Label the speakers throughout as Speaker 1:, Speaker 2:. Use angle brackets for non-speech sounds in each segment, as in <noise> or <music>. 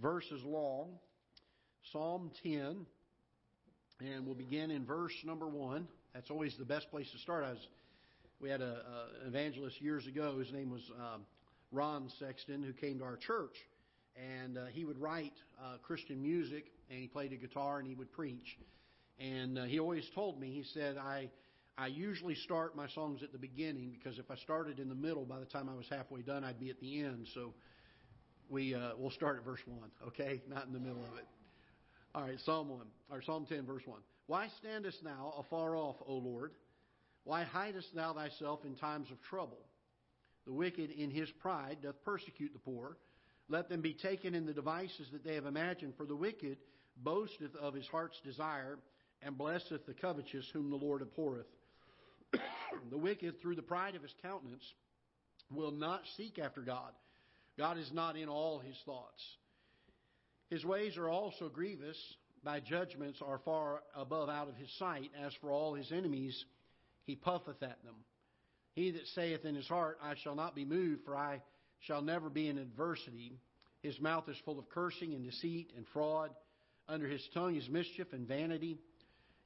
Speaker 1: verses long. Psalm 10, and we'll begin in verse number 1. That's always the best place to start. I was, we had an evangelist years ago. His name was uh, Ron Sexton, who came to our church. And uh, he would write uh, Christian music, and he played a guitar, and he would preach. And uh, he always told me, he said, I I usually start my songs at the beginning because if I started in the middle, by the time I was halfway done, I'd be at the end. So we uh, we'll start at verse one, okay? Not in the middle of it. All right, Psalm one or Psalm ten, verse one. Why standest thou afar off, O Lord? Why hidest thou thyself in times of trouble? The wicked in his pride doth persecute the poor. Let them be taken in the devices that they have imagined. For the wicked boasteth of his heart's desire, and blesseth the covetous whom the Lord abhorreth. <coughs> the wicked, through the pride of his countenance, will not seek after God. God is not in all his thoughts. His ways are also grievous. Thy judgments are far above out of his sight. As for all his enemies, he puffeth at them. He that saith in his heart, I shall not be moved, for I shall never be in adversity. His mouth is full of cursing and deceit and fraud. Under his tongue is mischief and vanity.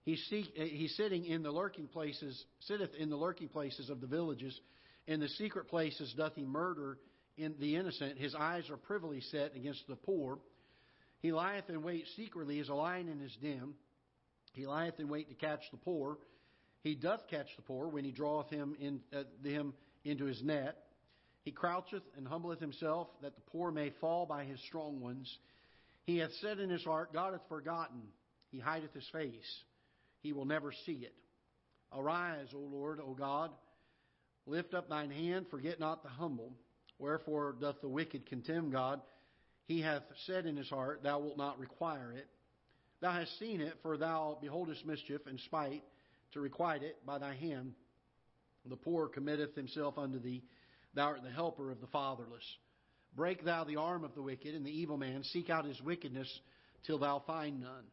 Speaker 1: He seek, eh, he's sitting in the lurking places, sitteth in the lurking places of the villages. In the secret places doth he murder in the innocent. His eyes are privily set against the poor. He lieth in wait secretly as a lion in his den. He lieth in wait to catch the poor. He doth catch the poor when he draweth him, in, uh, him into his net. He croucheth and humbleth himself, that the poor may fall by his strong ones. He hath said in his heart, God hath forgotten. He hideth his face he will never see it. Arise, O Lord, O God. Lift up thine hand, forget not the humble. Wherefore doth the wicked contemn God? He hath said in his heart, Thou wilt not require it. Thou hast seen it, for thou beholdest mischief and spite, to requite it by thy hand. The poor committeth himself unto thee. Thou art the helper of the fatherless. Break thou the arm of the wicked and the evil man. Seek out his wickedness till thou find none.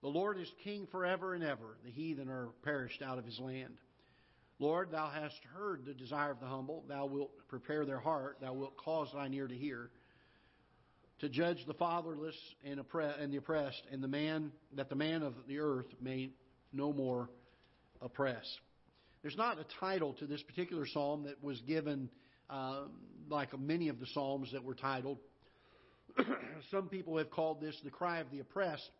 Speaker 1: The Lord is king forever and ever. The heathen are perished out of his land. Lord, thou hast heard the desire of the humble. Thou wilt prepare their heart. Thou wilt cause thine ear to hear. To judge the fatherless and, the oppressed, and the man that the man of the earth may no more oppress. There's not a title to this particular psalm that was given uh, like many of the psalms that were titled. <coughs> Some people have called this the cry of the oppressed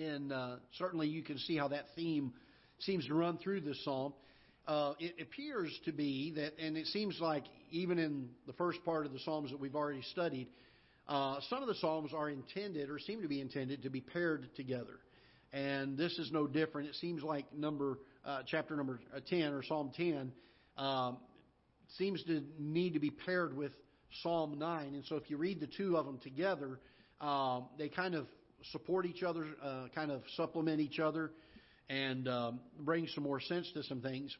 Speaker 1: and uh, certainly you can see how that theme seems to run through this psalm. Uh, it appears to be that, and it seems like even in the first part of the psalms that we've already studied, uh, some of the psalms are intended or seem to be intended to be paired together. And this is no different. It seems like number uh, chapter number uh, ten or Psalm ten um, seems to need to be paired with Psalm nine. And so if you read the two of them together, um, they kind of support each other, uh, kind of supplement each other, and um, bring some more sense to some things.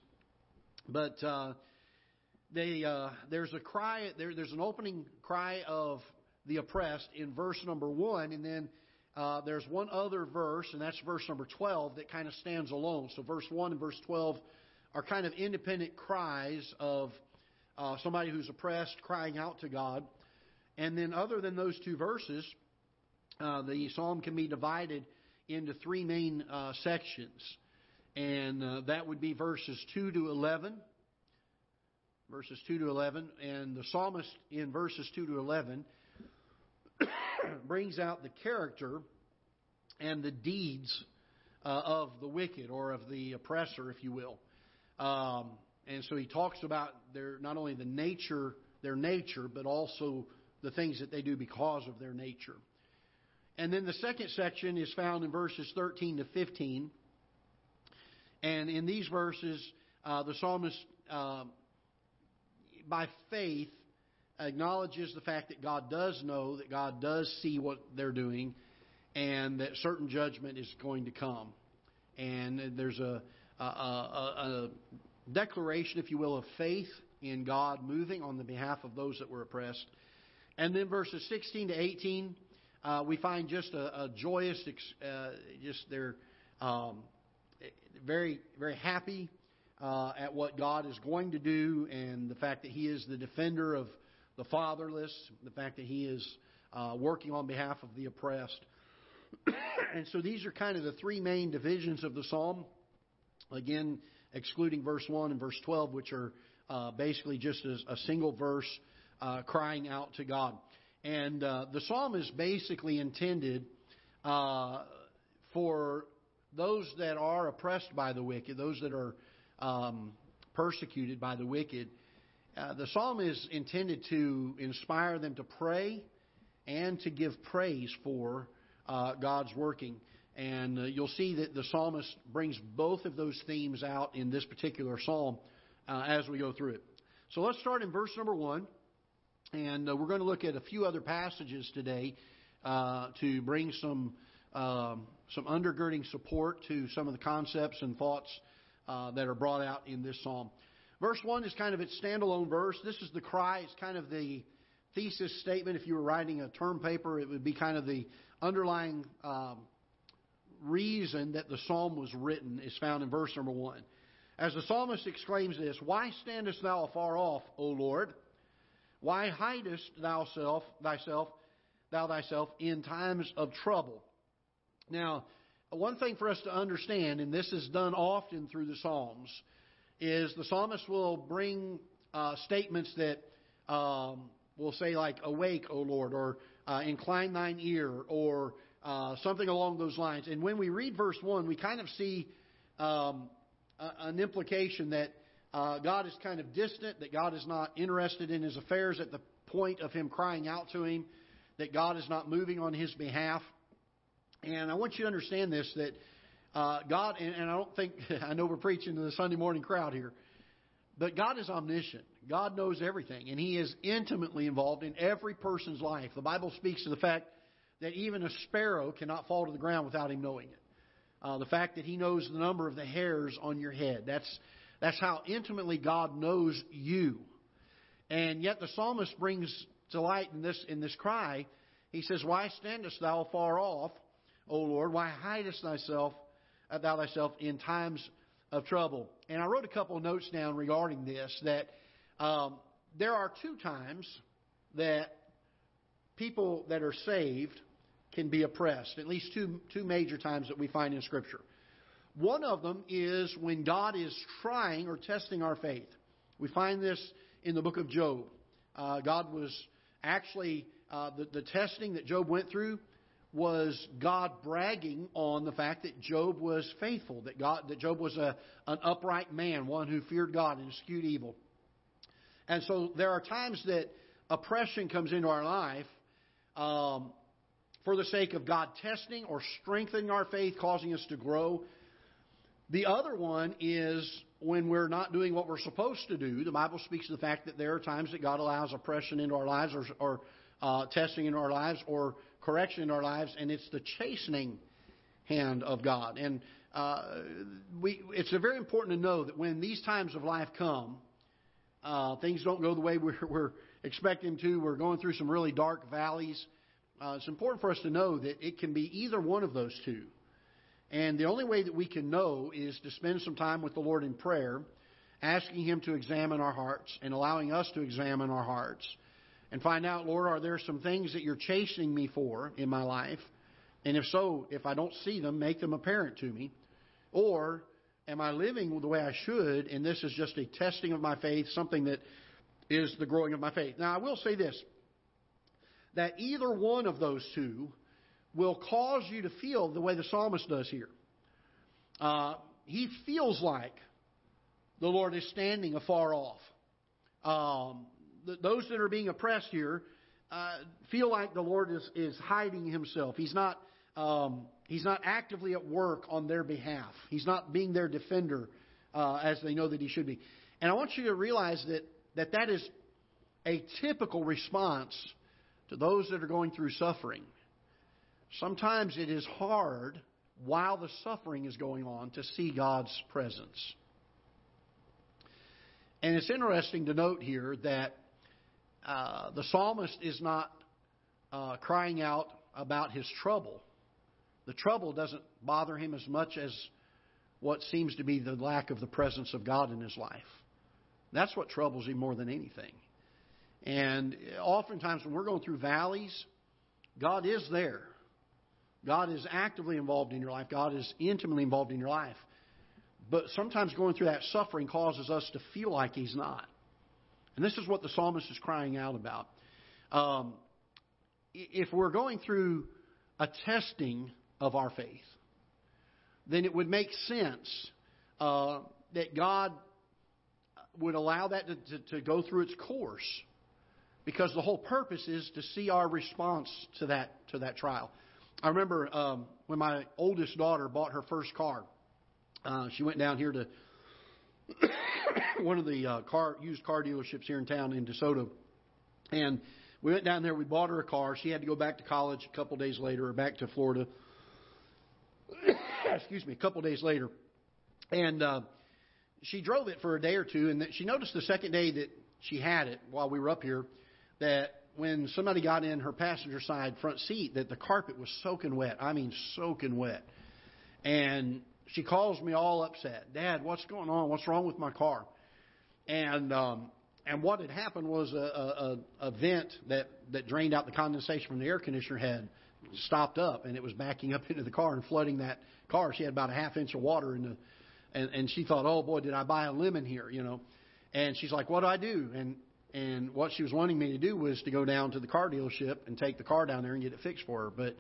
Speaker 1: But uh, they, uh, there's a cry, there, there's an opening cry of the oppressed in verse number one, and then uh, there's one other verse, and that's verse number 12, that kind of stands alone. So verse 1 and verse 12 are kind of independent cries of uh, somebody who's oppressed crying out to God. And then, other than those two verses, uh, the psalm can be divided into three main uh, sections. And uh, that would be verses 2 to 11. Verses 2 to 11. And the psalmist in verses 2 to 11 <coughs> brings out the character and the deeds uh, of the wicked or of the oppressor, if you will. Um, and so he talks about their not only the nature, their nature, but also the things that they do because of their nature. And then the second section is found in verses 13 to 15. And in these verses, uh, the psalmist, uh, by faith, acknowledges the fact that God does know, that God does see what they're doing, and that certain judgment is going to come. And there's a, a, a, a declaration, if you will, of faith in God moving on the behalf of those that were oppressed. And then verses 16 to 18 uh, we find just a, a joyous, uh, just they're um, very, very happy uh, at what God is going to do and the fact that He is the defender of the fatherless, the fact that He is uh, working on behalf of the oppressed. <coughs> and so these are kind of the three main divisions of the psalm. Again, excluding verse 1 and verse 12, which are uh, basically just a, a single verse uh, crying out to God. And uh, the psalm is basically intended uh, for those that are oppressed by the wicked, those that are um, persecuted by the wicked. Uh, the psalm is intended to inspire them to pray and to give praise for uh, God's working. And uh, you'll see that the psalmist brings both of those themes out in this particular psalm uh, as we go through it. So let's start in verse number one. And uh, we're going to look at a few other passages today uh, to bring some um, some undergirding support to some of the concepts and thoughts uh, that are brought out in this psalm. Verse one is kind of its standalone verse. This is the cry. It's kind of the thesis statement. If you were writing a term paper, it would be kind of the underlying um, reason that the psalm was written is found in verse number one. As the psalmist exclaims this, Why standest thou afar off, O Lord? Why hidest thou self, thyself, thou thyself in times of trouble? Now, one thing for us to understand, and this is done often through the Psalms, is the psalmist will bring uh, statements that um, will say like "Awake, O Lord," or uh, "Incline thine ear," or uh, something along those lines. And when we read verse one, we kind of see um, an implication that uh, God is kind of distant, that God is not interested in his affairs at the point of him crying out to him, that God is not moving on his behalf. And I want you to understand this that uh, God, and, and I don't think, <laughs> I know we're preaching to the Sunday morning crowd here, but God is omniscient. God knows everything, and He is intimately involved in every person's life. The Bible speaks to the fact that even a sparrow cannot fall to the ground without Him knowing it. Uh, the fact that He knows the number of the hairs on your head. That's, that's how intimately God knows you. And yet the psalmist brings to light in this, in this cry, he says, Why standest thou far off, O Lord? Why hidest thyself, uh, thou thyself in times of trouble? And I wrote a couple of notes down regarding this that um, there are two times that people that are saved can be oppressed, at least two, two major times that we find in Scripture. One of them is when God is trying or testing our faith. We find this in the book of Job. Uh, God was actually, uh, the, the testing that Job went through was God bragging on the fact that Job was faithful, that God, that Job was a, an upright man, one who feared God and eschewed evil. And so there are times that oppression comes into our life um, for the sake of God testing or strengthening our faith, causing us to grow. The other one is when we're not doing what we're supposed to do. The Bible speaks to the fact that there are times that God allows oppression into our lives or, or uh, testing in our lives or correction in our lives, and it's the chastening hand of God. And uh, we, it's very important to know that when these times of life come, uh, things don't go the way <laughs> we're, we're expecting to. We're going through some really dark valleys. Uh, it's important for us to know that it can be either one of those two. And the only way that we can know is to spend some time with the Lord in prayer, asking Him to examine our hearts and allowing us to examine our hearts and find out, Lord, are there some things that you're chasing me for in my life? And if so, if I don't see them, make them apparent to me. Or am I living the way I should, and this is just a testing of my faith, something that is the growing of my faith? Now, I will say this that either one of those two will cause you to feel the way the psalmist does here. Uh, he feels like the Lord is standing afar off. Um, those that are being oppressed here uh, feel like the Lord is, is hiding himself. He's not, um, he's not actively at work on their behalf. He's not being their defender uh, as they know that he should be. And I want you to realize that, that that is a typical response to those that are going through suffering. Sometimes it is hard while the suffering is going on to see God's presence. And it's interesting to note here that uh, the psalmist is not uh, crying out about his trouble. The trouble doesn't bother him as much as what seems to be the lack of the presence of God in his life. That's what troubles him more than anything. And oftentimes when we're going through valleys, God is there. God is actively involved in your life. God is intimately involved in your life. But sometimes going through that suffering causes us to feel like He's not. And this is what the psalmist is crying out about. Um, if we're going through a testing of our faith, then it would make sense uh, that God would allow that to, to, to go through its course because the whole purpose is to see our response to that to that trial. I remember um, when my oldest daughter bought her first car. Uh, she went down here to one of the uh, car used car dealerships here in town in DeSoto, and we went down there. We bought her a car. She had to go back to college a couple days later, or back to Florida. <coughs> Excuse me, a couple days later, and uh, she drove it for a day or two, and she noticed the second day that she had it while we were up here that when somebody got in her passenger side front seat, that the carpet was soaking wet. I mean, soaking wet. And she calls me all upset. Dad, what's going on? What's wrong with my car? And um, and what had happened was a, a, a vent that that drained out the condensation from the air conditioner had stopped up, and it was backing up <laughs> into the car and flooding that car. She had about a half inch of water in the, and and she thought, oh boy, did I buy a lemon here, you know? And she's like, what do I do? And and what she was wanting me to do was to go down to the car dealership and take the car down there and get it fixed for her. But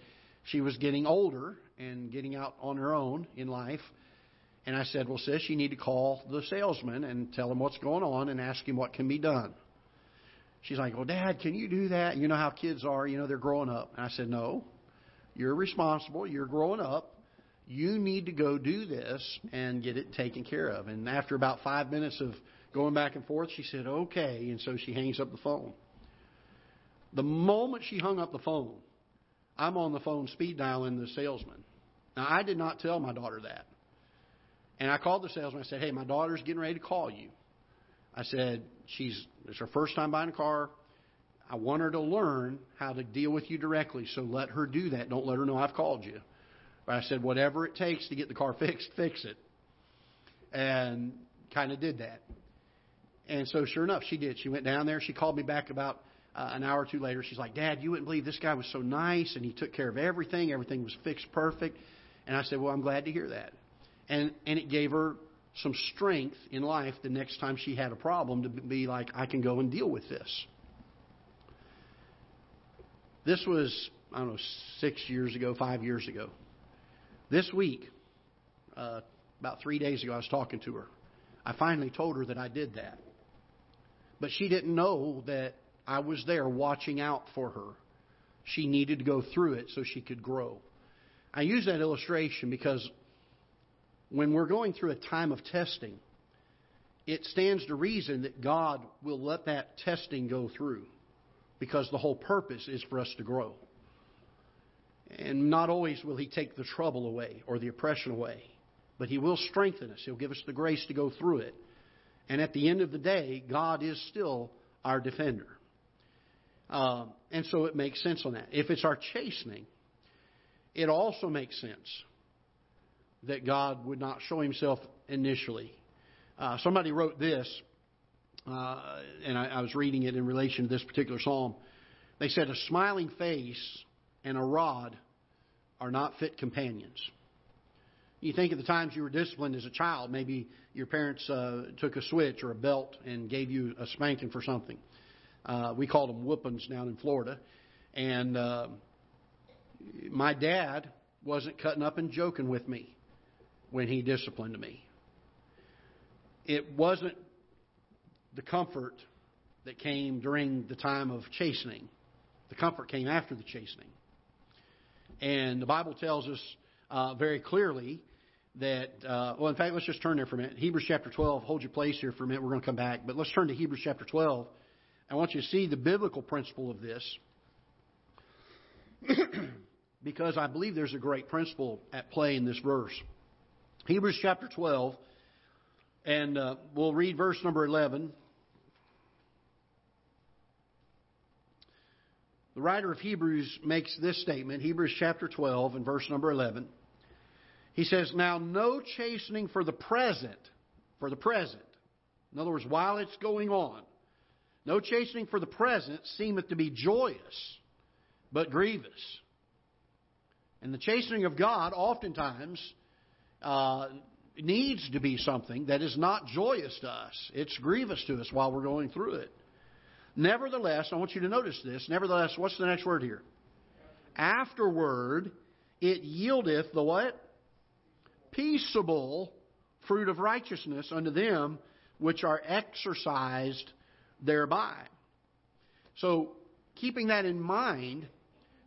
Speaker 1: she was getting older and getting out on her own in life. And I said, Well, sis, you need to call the salesman and tell him what's going on and ask him what can be done. She's like, Well, Dad, can you do that? You know how kids are, you know, they're growing up. And I said, No, you're responsible. You're growing up. You need to go do this and get it taken care of. And after about five minutes of going back and forth. She said, okay. And so she hangs up the phone. The moment she hung up the phone, I'm on the phone speed dialing the salesman. Now, I did not tell my daughter that. And I called the salesman. I said, hey, my daughter's getting ready to call you. I said, she's, it's her first time buying a car. I want her to learn how to deal with you directly, so let her do that. Don't let her know I've called you. But I said, whatever it takes to get the car <laughs> fixed, fix it. And kind of did that. And so, sure enough, she did. She went down there. She called me back about uh, an hour or two later. She's like, Dad, you wouldn't believe this guy was so nice and he took care of everything. Everything was fixed perfect. And I said, Well, I'm glad to hear that. And, and it gave her some strength in life the next time she had a problem to be like, I can go and deal with this. This was, I don't know, six years ago, five years ago. This week, uh, about three days ago, I was talking to her. I finally told her that I did that. But she didn't know that I was there watching out for her. She needed to go through it so she could grow. I use that illustration because when we're going through a time of testing, it stands to reason that God will let that testing go through because the whole purpose is for us to grow. And not always will He take the trouble away or the oppression away, but He will strengthen us. He'll give us the grace to go through it. And at the end of the day, God is still our defender. Uh, and so it makes sense on that. If it's our chastening, it also makes sense that God would not show himself initially. Uh, somebody wrote this, uh, and I, I was reading it in relation to this particular psalm. They said, A smiling face and a rod are not fit companions. You think of the times you were disciplined as a child. Maybe your parents uh, took a switch or a belt and gave you a spanking for something. Uh, we called them whoopings down in Florida. And uh, my dad wasn't cutting up and joking with me when he disciplined me. It wasn't the comfort that came during the time of chastening. The comfort came after the chastening. And the Bible tells us uh, very clearly that, uh, well, in fact, let's just turn there for a minute. Hebrews chapter 12, hold your place here for a minute. We're going to come back. But let's turn to Hebrews chapter 12. I want you to see the biblical principle of this <clears throat> because I believe there's a great principle at play in this verse. Hebrews chapter 12, and uh, we'll read verse number 11. The writer of Hebrews makes this statement, Hebrews chapter 12 and verse number 11. He says, Now no chastening for the present, for the present. In other words, while it's going on, no chastening for the present seemeth to be joyous, but grievous. And the chastening of God oftentimes uh, needs to be something that is not joyous to us. It's grievous to us while we're going through it. Nevertheless, I want you to notice this. Nevertheless, what's the next word here? Afterward, it yieldeth the what? Peaceable fruit of righteousness unto them which are exercised thereby. So, keeping that in mind,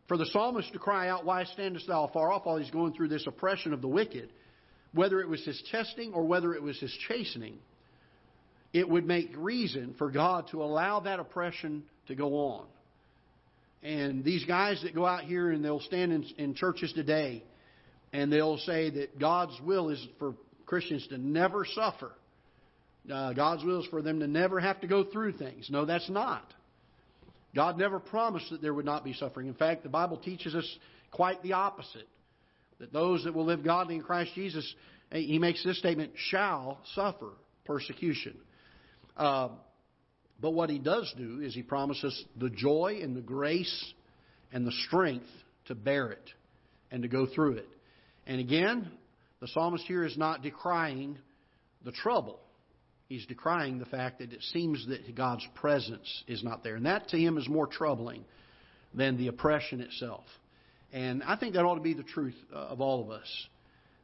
Speaker 1: for the psalmist to cry out, Why standest thou far off while he's going through this oppression of the wicked, whether it was his testing or whether it was his chastening, it would make reason for God to allow that oppression to go on. And these guys that go out here and they'll stand in, in churches today and they'll say that God's will is for Christians to never suffer. Uh, God's will is for them to never have to go through things. No, that's not. God never promised that there would not be suffering. In fact, the Bible teaches us quite the opposite. That those that will live godly in Christ Jesus, he makes this statement, shall suffer persecution. Uh, but what he does do is he promises the joy and the grace and the strength to bear it and to go through it. And again, the psalmist here is not decrying the trouble. He's decrying the fact that it seems that God's presence is not there. And that to him is more troubling than the oppression itself. And I think that ought to be the truth uh, of all of us.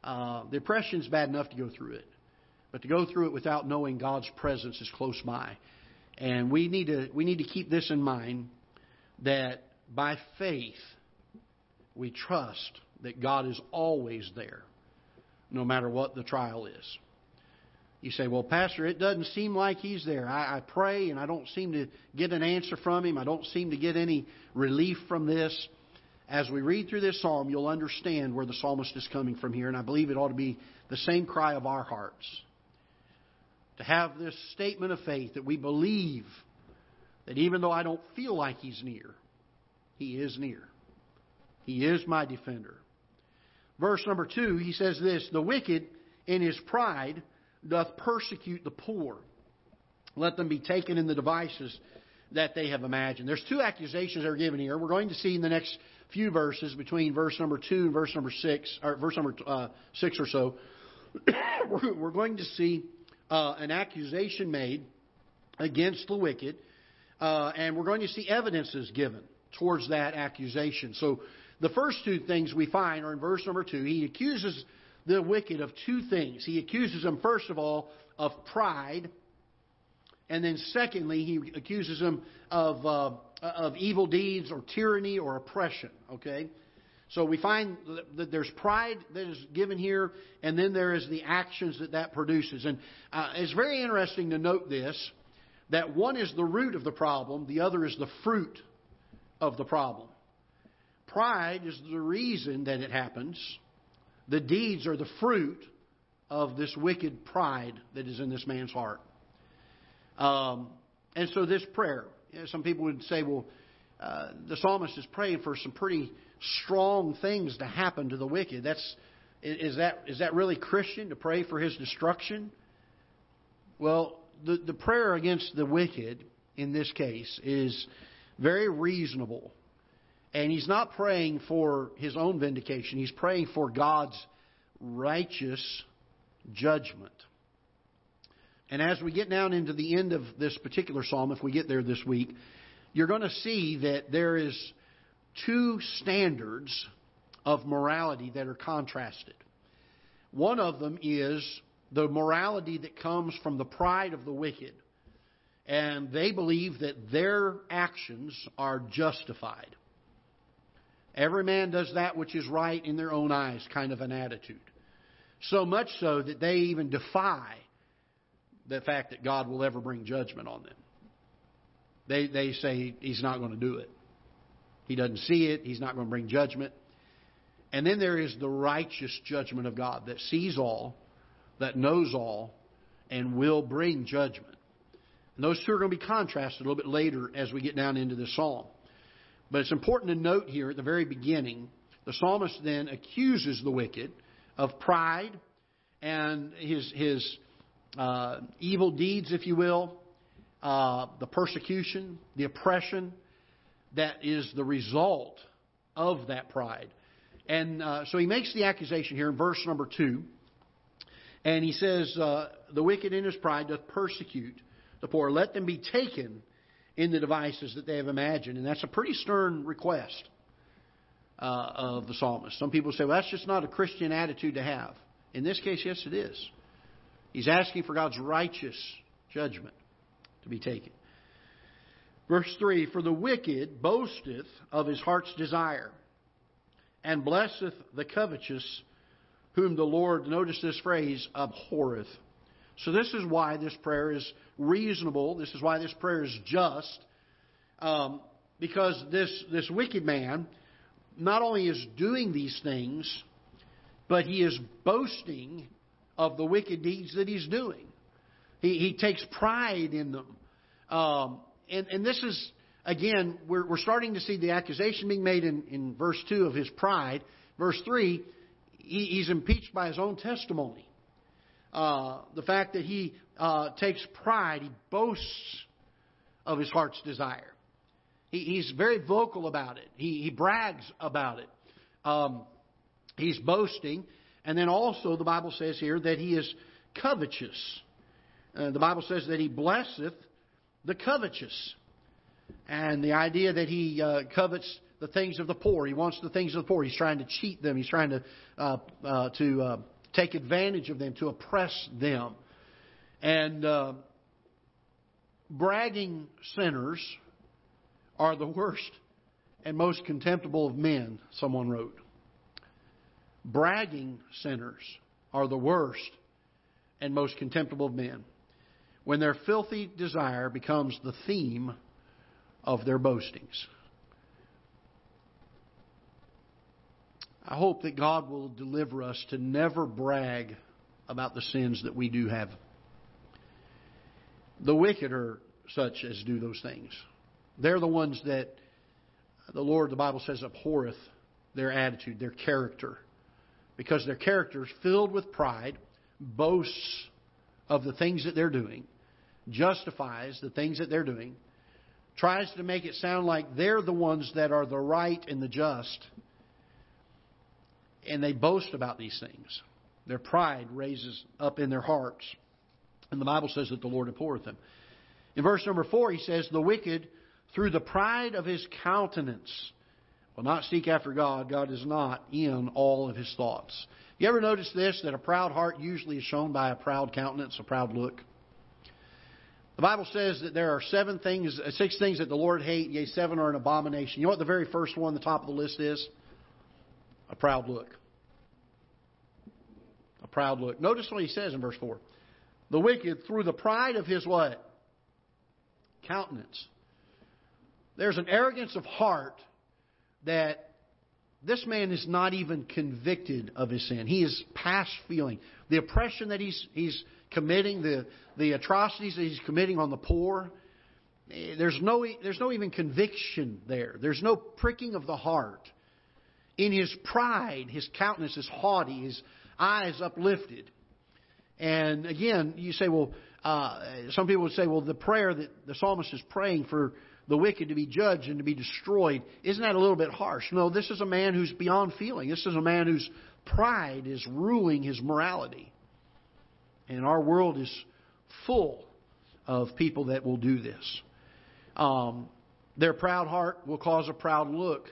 Speaker 1: Uh, the oppression is bad enough to go through it, but to go through it without knowing God's presence is close by. And we need to, we need to keep this in mind that by faith, we trust that God is always there, no matter what the trial is. You say, well, Pastor, it doesn't seem like he's there. I, I pray and I don't seem to get an answer from him. I don't seem to get any relief from this. As we read through this psalm, you'll understand where the psalmist is coming from here, and I believe it ought to be the same cry of our hearts. To have this statement of faith that we believe that even though I don't feel like he's near, he is near. He is my defender. Verse number two, he says this The wicked in his pride doth persecute the poor. Let them be taken in the devices that they have imagined. There's two accusations that are given here. We're going to see in the next few verses, between verse number two and verse number six, or verse number uh, six or so, <coughs> we're going to see uh, an accusation made against the wicked, uh, and we're going to see evidences given towards that accusation. So the first two things we find are in verse number two. He accuses the wicked of two things. He accuses them, first of all, of pride. And then, secondly, he accuses them of, uh, of evil deeds or tyranny or oppression. Okay? So we find that there's pride that is given here, and then there is the actions that that produces. And uh, it's very interesting to note this that one is the root of the problem, the other is the fruit of the problem. Pride is the reason that it happens, the deeds are the fruit of this wicked pride that is in this man's heart. Um, and so, this prayer, some people would say, well, uh, the psalmist is praying for some pretty strong things to happen to the wicked. That's is that is that really Christian to pray for his destruction? Well, the the prayer against the wicked in this case is very reasonable and he's not praying for his own vindication, he's praying for God's righteous judgment. And as we get down into the end of this particular psalm, if we get there this week, you're going to see that there is two standards of morality that are contrasted. One of them is the morality that comes from the pride of the wicked. And they believe that their actions are justified. Every man does that which is right in their own eyes, kind of an attitude. So much so that they even defy the fact that God will ever bring judgment on them. They, they say he's not going to do it. He doesn't see it. He's not going to bring judgment. And then there is the righteous judgment of God that sees all, that knows all, and will bring judgment. And those two are going to be contrasted a little bit later as we get down into the psalm. But it's important to note here at the very beginning, the psalmist then accuses the wicked of pride and his, his uh, evil deeds, if you will, uh, the persecution, the oppression that is the result of that pride. And uh, so he makes the accusation here in verse number 2. And he says, uh, The wicked in his pride doth persecute the poor. Let them be taken in the devices that they have imagined. And that's a pretty stern request uh, of the psalmist. Some people say, well, that's just not a Christian attitude to have. In this case, yes, it is. He's asking for God's righteous judgment to be taken. Verse 3 For the wicked boasteth of his heart's desire, and blesseth the covetous, whom the Lord, notice this phrase, abhorreth. So, this is why this prayer is reasonable. This is why this prayer is just. Um, because this, this wicked man not only is doing these things, but he is boasting of the wicked deeds that he's doing. He, he takes pride in them. Um, and, and this is, again, we're, we're starting to see the accusation being made in, in verse 2 of his pride. Verse 3, he, he's impeached by his own testimony. Uh, the fact that he uh, takes pride, he boasts of his heart's desire. He, he's very vocal about it, he, he brags about it. Um, he's boasting. And then also, the Bible says here that he is covetous. Uh, the Bible says that he blesseth the covetous. And the idea that he uh, covets the things of the poor. He wants the things of the poor. He's trying to cheat them. He's trying to uh, uh, to uh, take advantage of them, to oppress them. And uh, bragging sinners are the worst and most contemptible of men. Someone wrote. Bragging sinners are the worst and most contemptible of men when their filthy desire becomes the theme of their boastings. I hope that God will deliver us to never brag about the sins that we do have. The wicked are such as do those things. They're the ones that the Lord, the Bible says, abhorreth their attitude, their character. Because their character is filled with pride, boasts of the things that they're doing, justifies the things that they're doing, tries to make it sound like they're the ones that are the right and the just, and they boast about these things. Their pride raises up in their hearts. And the Bible says that the Lord abhorreth them. In verse number four, he says, The wicked, through the pride of his countenance, will not seek after God. God is not in all of his thoughts. You ever notice this? That a proud heart usually is shown by a proud countenance, a proud look. The Bible says that there are seven things, six things that the Lord hates, yea, seven are an abomination. You know what the very first one, the top of the list is? A proud look. A proud look. Notice what he says in verse 4. The wicked, through the pride of his what? Countenance. There's an arrogance of heart that this man is not even convicted of his sin. He is past feeling. The oppression that he's, he's committing, the, the atrocities that he's committing on the poor, eh, there's no, there's no even conviction there. There's no pricking of the heart. In his pride, his countenance is haughty, his eyes uplifted. And again, you say, well, uh, some people would say, well, the prayer that the psalmist is praying for the wicked to be judged and to be destroyed, isn't that a little bit harsh? No, this is a man who's beyond feeling. This is a man whose pride is ruling his morality. And our world is full of people that will do this. Um, their proud heart will cause a proud look.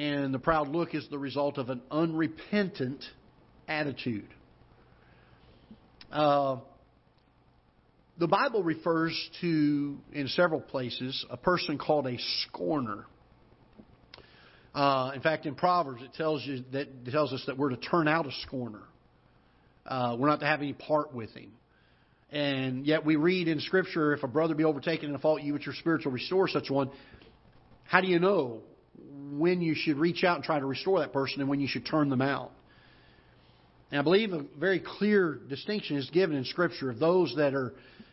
Speaker 1: And the proud look is the result of an unrepentant attitude. Uh, the Bible refers to, in several places, a person called a scorner. Uh, in fact, in Proverbs, it tells you that it tells us that we're to turn out a scorner. Uh, we're not to have any part with him. And yet we read in Scripture, if a brother be overtaken in a fault, you with your spiritual restore such one. How do you know when you should reach out and try to restore that person and when you should turn them out? And I believe a very clear distinction is given in Scripture of those that are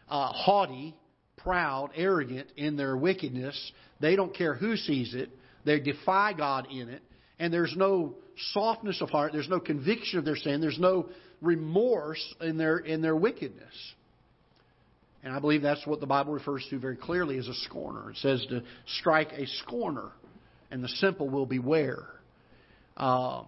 Speaker 1: uh, haughty, proud, arrogant in their wickedness. They don't care who sees it. They defy God in it. And there's no softness of heart. There's no conviction of their sin. There's no remorse in their, in their wickedness. And I believe that's what the Bible refers to very clearly as a scorner. It says to strike a scorner. And the simple will beware. Um,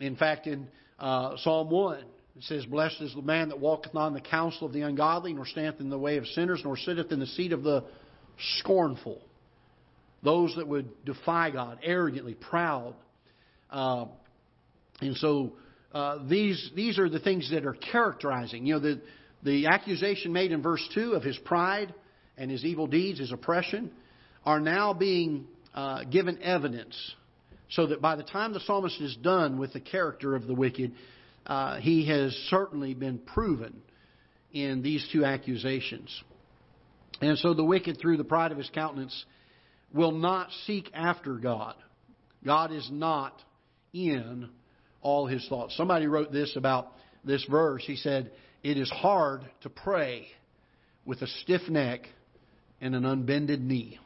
Speaker 1: in fact, in uh, Psalm 1, it says, Blessed is the man that walketh not in the counsel of the ungodly, nor standeth in the way of sinners, nor sitteth in the seat of the scornful. Those that would defy God, arrogantly, proud. Uh, and so uh, these, these are the things that are characterizing. You know, the, the accusation made in verse 2 of his pride and his evil deeds, his oppression, are now being uh, given evidence so that by the time the psalmist is done with the character of the wicked, uh, he has certainly been proven in these two accusations. And so the wicked, through the pride of his countenance, will not seek after God. God is not in all his thoughts. Somebody wrote this about this verse. He said, It is hard to pray with a stiff neck and an unbended knee.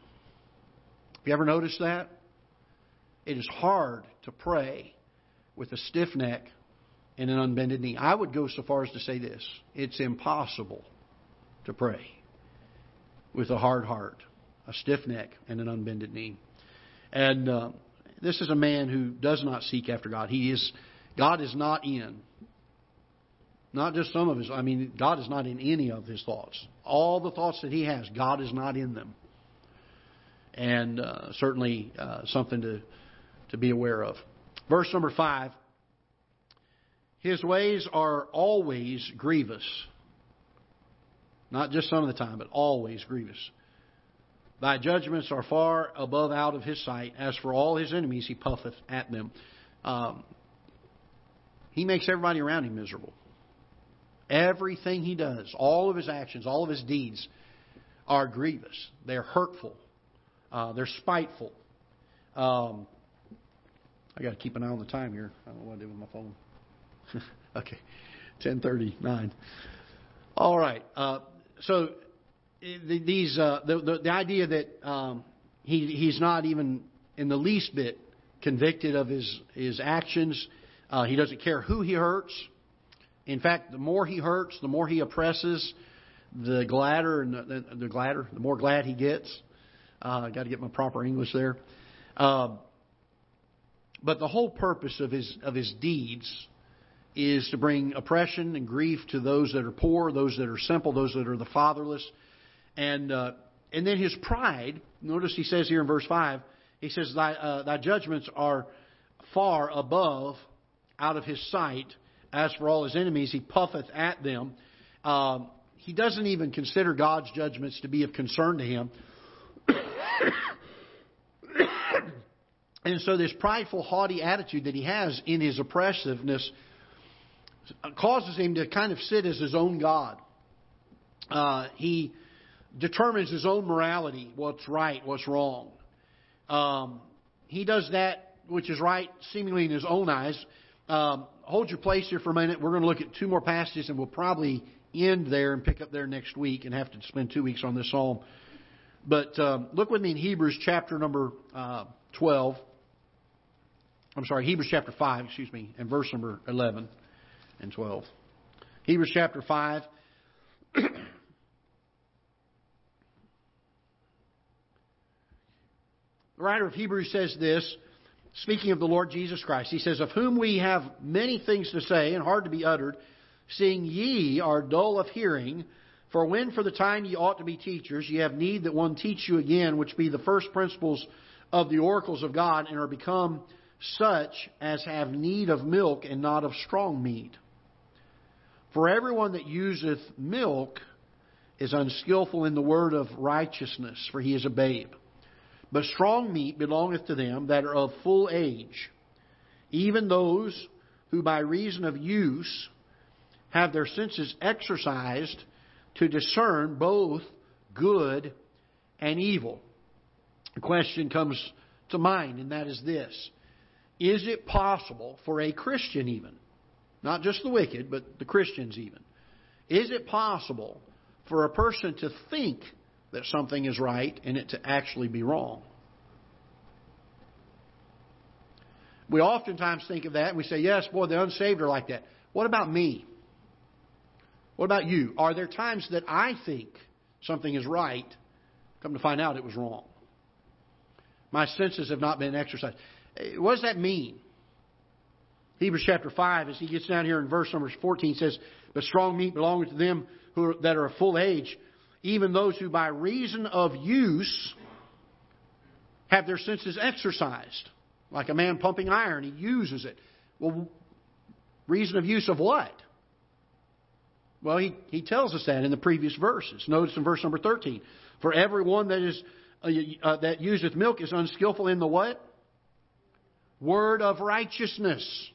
Speaker 1: Have you ever noticed that? It is hard to pray with a stiff neck and an unbended knee. I would go so far as to say this it's impossible to pray with a hard heart, a stiff neck, and an unbended knee. And uh, this is a man who does not seek after God. He is God is not in. Not just some of his. I mean, God is not in any of his thoughts. All the thoughts that he has, God is not in them. And uh, certainly uh, something to to be aware of. Verse number five. His ways are always grievous. Not just some of the time, but always grievous. Thy judgments are far above out of his sight. As for all his enemies, he puffeth at them. Um, he makes everybody around him miserable. Everything he does, all of his actions, all of his deeds are grievous. They're hurtful. Uh, they're spiteful. Um, I got to keep an eye on the time here. I don't know what I did with my phone. <laughs> okay, ten thirty nine. All right. Uh, so these uh, the, the, the idea that um, he he's not even in the least bit convicted of his his actions. Uh, he doesn't care who he hurts. In fact, the more he hurts, the more he oppresses, the gladder and the, the, the gladder, the more glad he gets. Uh, Got to get my proper English there. Uh, but the whole purpose of his of his deeds is to bring oppression and grief to those that are poor, those that are simple, those that are the fatherless, and uh, and then his pride. Notice he says here in verse five, he says, "Thy uh, thy judgments are far above out of his sight. As for all his enemies, he puffeth at them." Um, he doesn't even consider God's judgments to be of concern to him. <coughs> And so, this prideful, haughty attitude that he has in his oppressiveness causes him to kind of sit as his own God. Uh, he determines his own morality, what's right, what's wrong. Um, he does that which is right, seemingly in his own eyes. Um, hold your place here for a minute. We're going to look at two more passages, and we'll probably end there and pick up there next week and have to spend two weeks on this psalm. But um, look with me in Hebrews chapter number uh, 12. I'm sorry, Hebrews chapter 5, excuse me, and verse number 11 and 12. Hebrews chapter 5. <clears throat> the writer of Hebrews says this, speaking of the Lord Jesus Christ. He says, Of whom we have many things to say and hard to be uttered, seeing ye are dull of hearing. For when for the time ye ought to be teachers, ye have need that one teach you again, which be the first principles of the oracles of God, and are become such as have need of milk and not of strong meat. For everyone that useth milk is unskillful in the word of righteousness, for he is a babe. But strong meat belongeth to them that are of full age, even those who by reason of use have their senses exercised to discern both good and evil. The question comes to mind, and that is this is it possible for a Christian, even, not just the wicked, but the Christians, even, is it possible for a person to think that something is right and it to actually be wrong? We oftentimes think of that and we say, yes, boy, the unsaved are like that. What about me? What about you? Are there times that I think something is right, come to find out it was wrong? My senses have not been exercised. Eh, what does that mean? Hebrews chapter 5, as he gets down here in verse number 14, says, But strong meat belongs to them who are, that are of full age, even those who by reason of use have their senses exercised. Like a man pumping iron, he uses it. Well, reason of use of what? Well, he, he tells us that in the previous verses. Notice in verse number 13. For everyone that is uh, uh, that useth milk is unskillful in the what? Word of righteousness.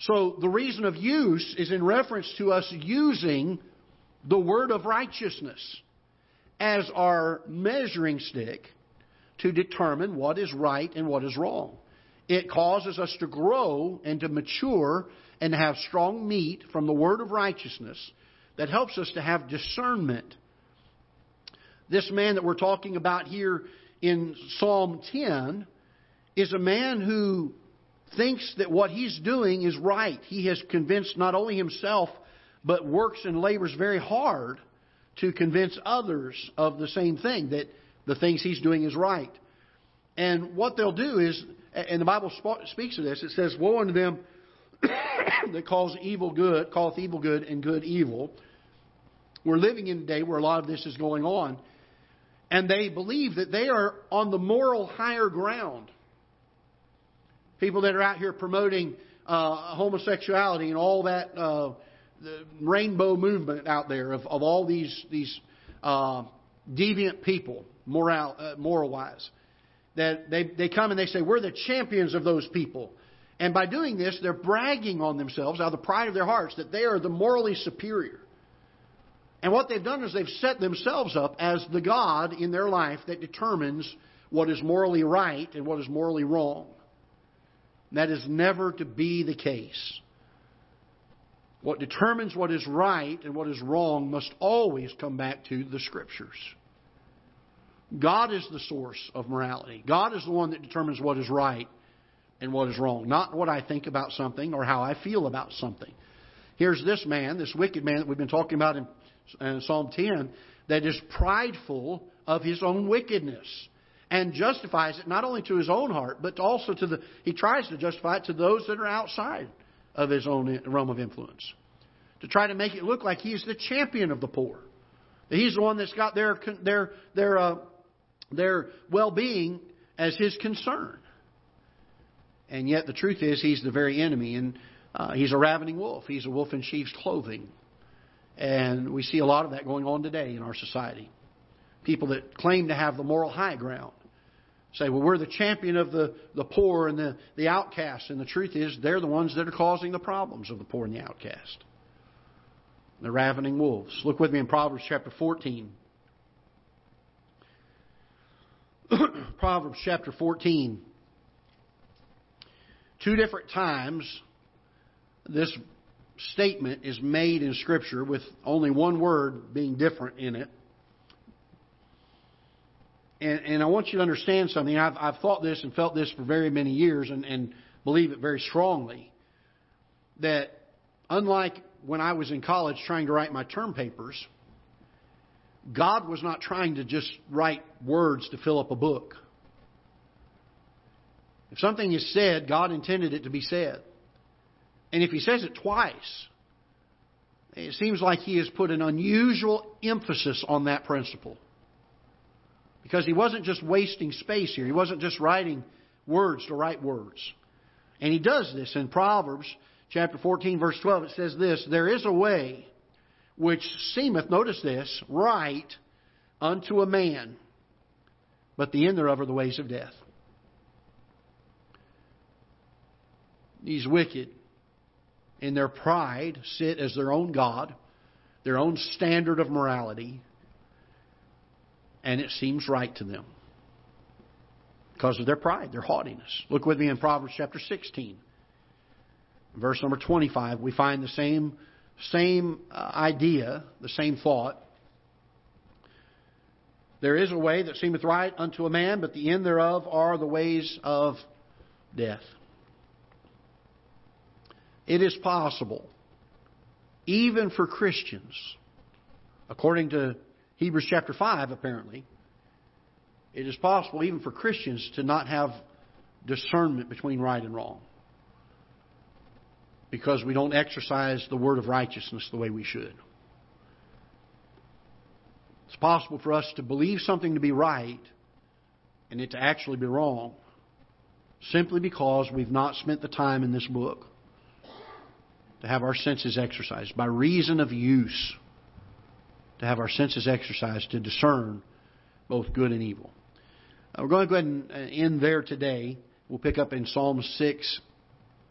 Speaker 1: So the reason of use is in reference to us using the word of righteousness as our measuring stick to determine what is right and what is wrong. It causes us to grow and to mature and to have strong meat from the word of righteousness that helps us to have discernment. This man that we're talking about here in Psalm 10 is a man who thinks that what he's doing is right. He has convinced not only himself, but works and labors very hard to convince others of the same thing, that the things he's doing is right. And what they'll do is, and the Bible speaks of this, it says, Woe unto them <coughs> that calls evil good, calleth evil good and good evil. We're living in a day where a lot of this is going on. And they believe that they are on the moral higher ground. People that are out here promoting uh, homosexuality and all that uh, rainbow movement out there of, of all these these uh, deviant people, moral uh, moral wise, that they they come and they say we're the champions of those people, and by doing this, they're bragging on themselves out of the pride of their hearts that they are the morally superior. And what they've done is they've set themselves up as the God in their life that determines what is morally right and what is morally wrong. And That is never to be the case. What determines what is right and what is wrong must always come back to the Scriptures. God is the source of morality. God is the one that determines what is right and what is wrong, not what I think about something or how I feel about something. Here's this man, this wicked man that we've been talking about in, in Psalm 10, that is prideful of his own wickedness and justifies it not only to his own heart, but also to the, he tries to justify it to those that are outside of his own realm of influence. To try to make it look like he's the champion of the poor. He's the one that's got their, their, their, uh, their well being as his concern. And yet the truth is, he's the very enemy, and uh, he's a ravening wolf. He's a wolf in sheep's clothing. And we see a lot of that going on today in our society. People that claim to have the moral high ground say, well, we're the champion of the, the poor and the, the outcast. And the truth is, they're the ones that are causing the problems of the poor and the outcast. The ravening wolves. Look with me in Proverbs chapter 14. <clears throat> Proverbs chapter 14. Two different times, this statement is made in Scripture with only one word being different in it. And, and I want you to understand something. I've, I've thought this and felt this for very many years and, and believe it very strongly. That unlike when I was in college trying to write my term papers, God was not trying to just write words to fill up a book. If something is said, God intended it to be said. And if He says it twice, it seems like He has put an unusual emphasis on that principle. Because he wasn't just wasting space here. He wasn't just writing words to write words. And he does this in Proverbs chapter 14, verse 12. It says this There is a way which seemeth, notice this, right unto a man, but the end thereof are the ways of death. These wicked, in their pride, sit as their own God, their own standard of morality, and it seems right to them because of their pride, their haughtiness. Look with me in Proverbs chapter 16. Verse number 25, we find the same, same uh, idea, the same thought. There is a way that seemeth right unto a man, but the end thereof are the ways of death. It is possible, even for Christians, according to Hebrews chapter 5, apparently, it is possible, even for Christians, to not have discernment between right and wrong because we don't exercise the word of righteousness the way we should. It's possible for us to believe something to be right and it to actually be wrong simply because we've not spent the time in this book to have our senses exercised by reason of use to have our senses exercised to discern both good and evil. Uh, we're going to go ahead and uh, end there today. We'll pick up in Psalm 6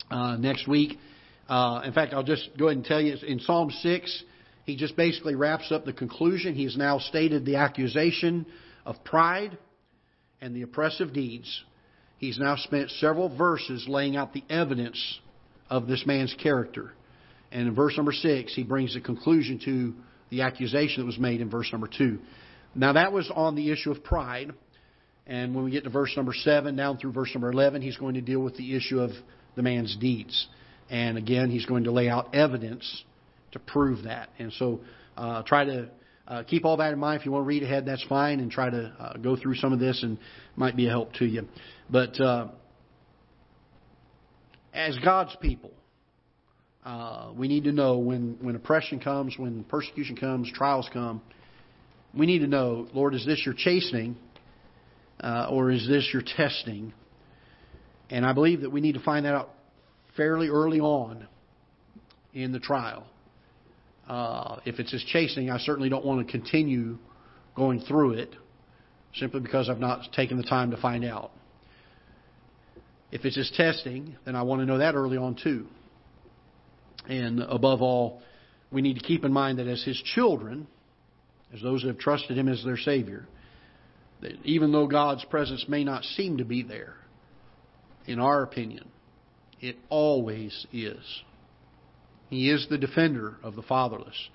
Speaker 1: uh, next week. Uh, in fact, I'll just go ahead and tell you in Psalm 6, he just basically wraps up the conclusion. He's now stated the accusation of pride and the oppressive deeds. He's now spent several verses laying out the evidence of this man's character. And in verse number 6, he brings a conclusion to the accusation that was made in verse number 2. Now, that was on the issue of pride. And when we get to verse number 7 down through verse number 11, he's going to deal with the issue of the man's deeds. And again, he's going to lay out evidence to prove that. And so uh, try to uh, keep all that in mind. If you want to read ahead, that's fine, and try to uh, go through some of this, and might be a help to you. But uh, as God's people, uh, we need to know when, when oppression comes, when persecution comes, trials come, we need to know, Lord, is this your chastening uh, or is this your testing? And I believe that we need to find that out fairly early on in the trial. Uh, if it's his chastening, I certainly don't want to continue going through it simply because I've not taken the time to find out. If it's his testing, then I want to know that early on too. And above all, we need to keep in mind that as his children, as those who have trusted him as their Savior, that even though God's presence may not seem to be there, in our opinion, it always is. He is the defender of the fatherless.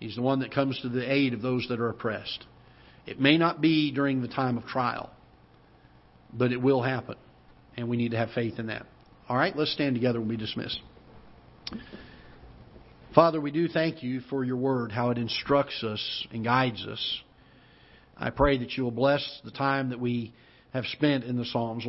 Speaker 1: He's the one that comes to the aid of those that are oppressed. It may not be during the time of trial, but it will happen. And we need to have faith in that. All right, let's stand together and be dismissed. Father, we do thank you for your word, how it instructs us and guides us. I pray that you will bless the time that we have spent in the Psalms.